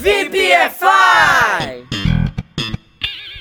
VPFI!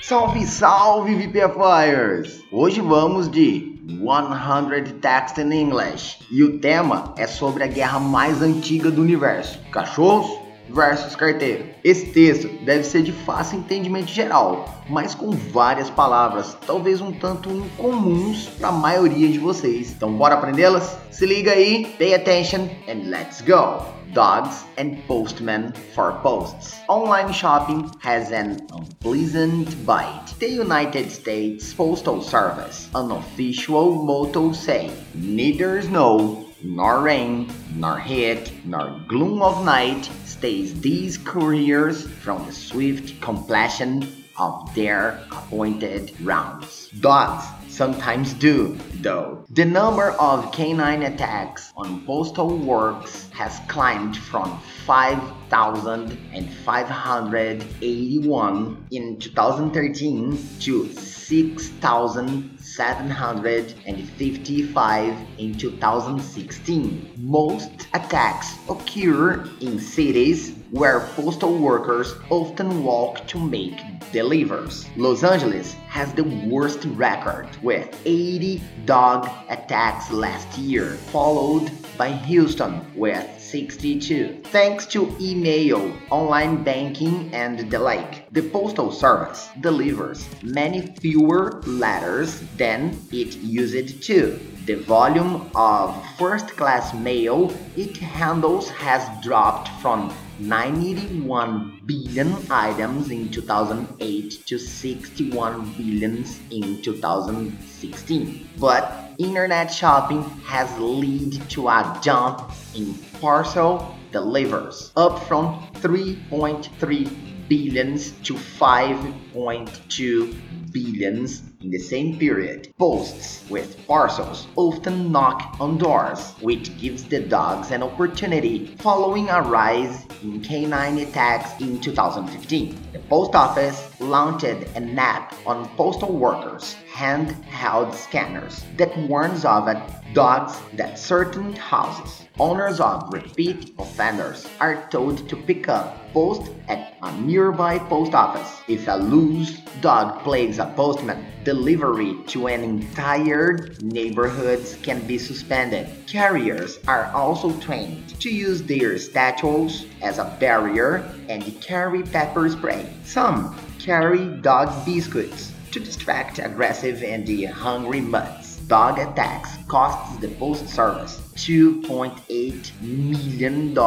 Salve, salve, VPFires! Hoje vamos de 100 Text in English e o tema é sobre a guerra mais antiga do universo: cachorros versus carteiro. Esse texto deve ser de fácil entendimento geral, mas com várias palavras, talvez um tanto incomuns para a maioria de vocês. Então, bora aprendê-las? Se liga aí, pay attention and let's go! Dogs and postmen for posts. Online shopping has an unpleasant bite. The United States Postal Service, an official motto say, neither snow nor rain, nor heat, nor gloom of night stays these couriers from the swift completion of their appointed rounds. Dogs sometimes do, though. The number of canine attacks on postal works has climbed from 5,581 in 2013 to 6,755 in 2016. Most attacks occur in cities where postal workers often walk to make delivers. Los Angeles has the worst record with 80 dog attacks last year, followed by Houston with 62. Thanks to email, online banking, and the like, the Postal Service delivers many fewer letters than it used to. The volume of first class mail it handles has dropped from 91 billion items in 2008 to 61 billions in 2016. But internet shopping has led to a jump in parcel delivers, up from 3.3 billions to 5.2 billions in the same period. Posts with parcels often knock on doors, which gives the dogs an opportunity following a rise in canine attacks in 2015. The post office launched an app on postal workers handheld scanners that warns of dogs that certain houses. Owners of repeat offenders are told to pick up post at a nearby post office. If a loose dog plagues a postman, delivery to an entire neighborhood can be suspended. Carriers are also trained to use their statues as a barrier and carry pepper spray. Some carry dog biscuits to distract aggressive and hungry mutts. Dog attacks costs the post service $2.8 million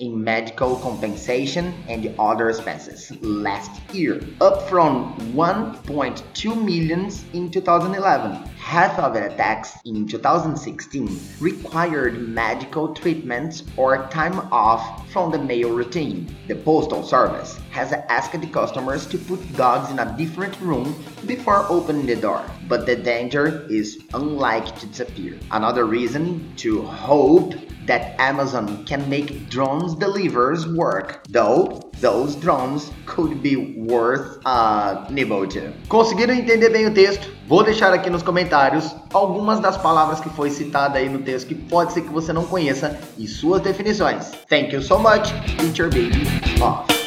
in medical compensation and other expenses last year, up from 1.2 million in 2011. Half of the attacks in 2016 required medical treatment or time off from the mail routine. The Postal Service has asked the customers to put dogs in a different room before opening the door, but the danger is unlikely to disappear. Another reason to hope that Amazon can make drones delivers work, though those drones could be worth a nibble too. Conseguiram entender bem o texto? Vou deixar aqui nos comentários algumas das palavras que foi citada aí no texto que pode ser que você não conheça e suas definições. Thank you so much. Teacher Baby off.